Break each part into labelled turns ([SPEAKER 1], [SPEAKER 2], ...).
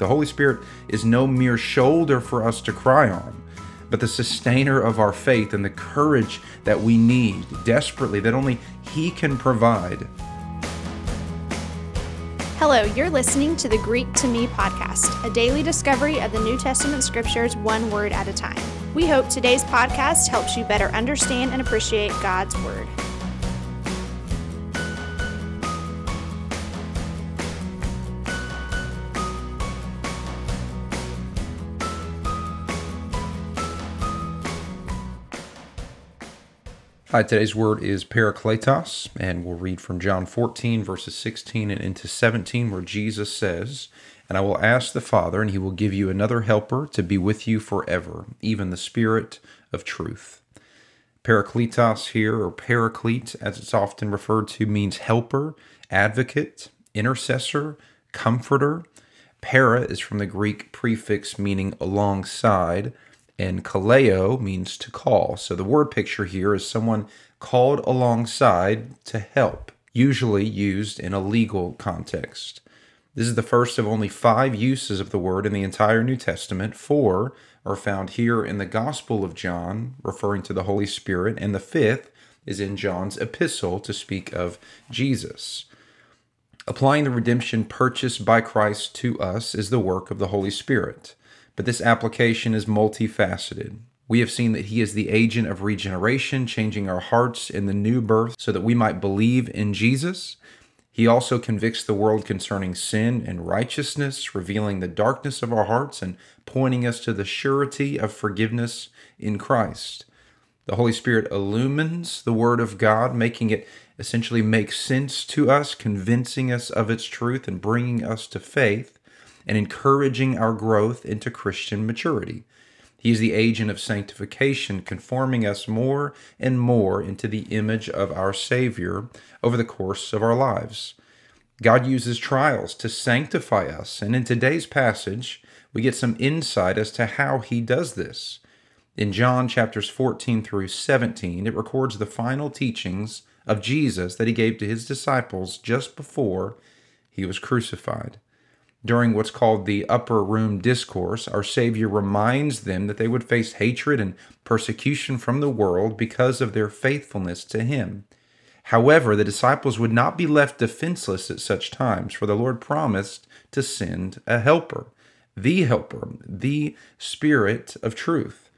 [SPEAKER 1] The Holy Spirit is no mere shoulder for us to cry on, but the sustainer of our faith and the courage that we need desperately, that only He can provide.
[SPEAKER 2] Hello, you're listening to the Greek to Me podcast, a daily discovery of the New Testament scriptures one word at a time. We hope today's podcast helps you better understand and appreciate God's Word.
[SPEAKER 1] Hi, today's word is parakletos, and we'll read from John 14, verses 16 and into 17, where Jesus says, And I will ask the Father, and he will give you another helper to be with you forever, even the Spirit of truth. Parakletos here, or paraclete, as it's often referred to, means helper, advocate, intercessor, comforter. Para is from the Greek prefix meaning alongside and kaleo means to call. So the word picture here is someone called alongside to help, usually used in a legal context. This is the first of only five uses of the word in the entire New Testament. Four are found here in the Gospel of John, referring to the Holy Spirit, and the fifth is in John's epistle to speak of Jesus. Applying the redemption purchased by Christ to us is the work of the Holy Spirit but this application is multifaceted. We have seen that He is the agent of regeneration, changing our hearts in the new birth so that we might believe in Jesus. He also convicts the world concerning sin and righteousness, revealing the darkness of our hearts and pointing us to the surety of forgiveness in Christ. The Holy Spirit illumines the Word of God, making it essentially make sense to us, convincing us of its truth, and bringing us to faith and encouraging our growth into Christian maturity. He is the agent of sanctification, conforming us more and more into the image of our Savior over the course of our lives. God uses trials to sanctify us, and in today's passage, we get some insight as to how He does this. In John chapters 14 through 17, it records the final teachings of Jesus that He gave to His disciples just before He was crucified. During what's called the upper room discourse, our Savior reminds them that they would face hatred and persecution from the world because of their faithfulness to Him. However, the disciples would not be left defenseless at such times, for the Lord promised to send a helper, the helper, the Spirit of truth.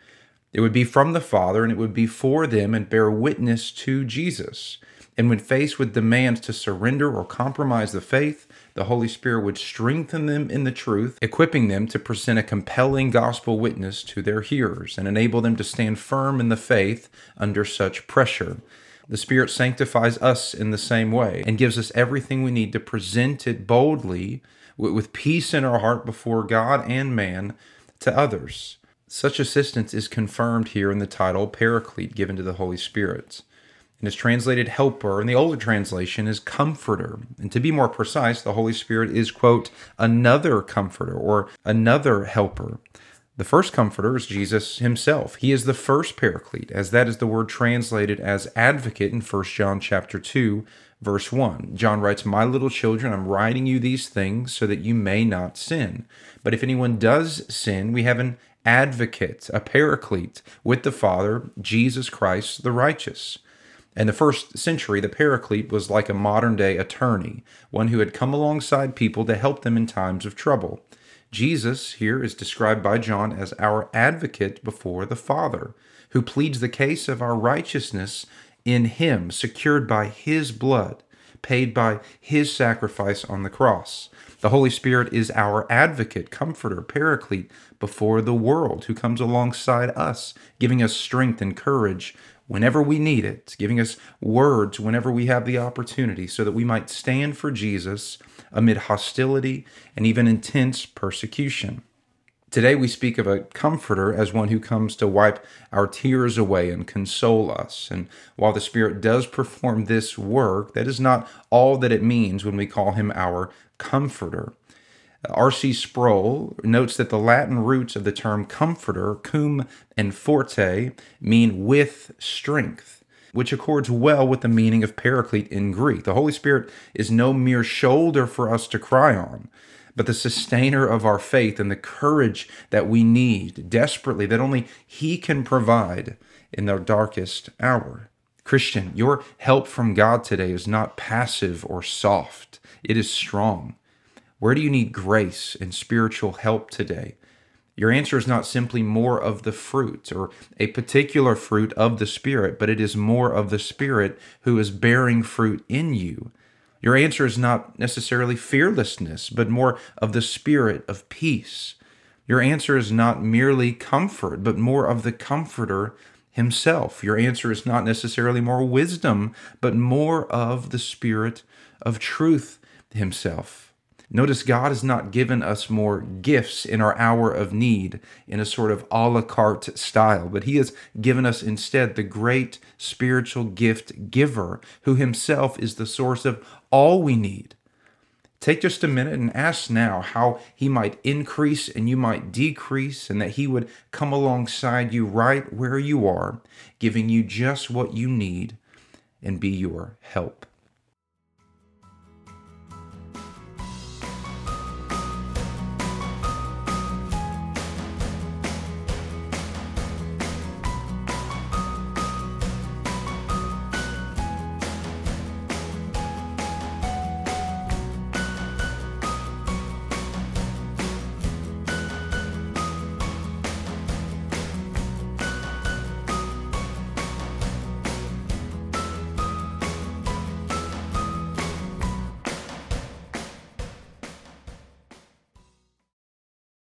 [SPEAKER 1] It would be from the Father, and it would be for them and bear witness to Jesus. And when faced with demands to surrender or compromise the faith, the Holy Spirit would strengthen them in the truth, equipping them to present a compelling gospel witness to their hearers and enable them to stand firm in the faith under such pressure. The Spirit sanctifies us in the same way and gives us everything we need to present it boldly with peace in our heart before God and man to others. Such assistance is confirmed here in the title Paraclete given to the Holy Spirit and is translated helper, and the older translation is comforter. And to be more precise, the Holy Spirit is, quote, another comforter or another helper. The first comforter is Jesus himself. He is the first paraclete, as that is the word translated as advocate in 1 John chapter 2, verse 1. John writes, My little children, I'm writing you these things so that you may not sin. But if anyone does sin, we have an advocate, a paraclete, with the Father, Jesus Christ the righteous. In the first century, the paraclete was like a modern day attorney, one who had come alongside people to help them in times of trouble. Jesus here is described by John as our advocate before the Father, who pleads the case of our righteousness in Him, secured by His blood, paid by His sacrifice on the cross. The Holy Spirit is our advocate, comforter, paraclete before the world, who comes alongside us, giving us strength and courage whenever we need it, giving us words whenever we have the opportunity, so that we might stand for Jesus amid hostility and even intense persecution. Today we speak of a comforter as one who comes to wipe our tears away and console us. And while the Spirit does perform this work, that is not all that it means when we call him our comforter. R.C. Sproul notes that the Latin roots of the term comforter, cum and forte, mean with strength, which accords well with the meaning of paraclete in Greek. The Holy Spirit is no mere shoulder for us to cry on, but the sustainer of our faith and the courage that we need desperately, that only He can provide in our darkest hour. Christian, your help from God today is not passive or soft, it is strong. Where do you need grace and spiritual help today? Your answer is not simply more of the fruit or a particular fruit of the Spirit, but it is more of the Spirit who is bearing fruit in you. Your answer is not necessarily fearlessness, but more of the Spirit of peace. Your answer is not merely comfort, but more of the Comforter Himself. Your answer is not necessarily more wisdom, but more of the Spirit of truth Himself. Notice God has not given us more gifts in our hour of need in a sort of a la carte style, but He has given us instead the great spiritual gift giver, who Himself is the source of all we need. Take just a minute and ask now how He might increase and you might decrease, and that He would come alongside you right where you are, giving you just what you need and be your help.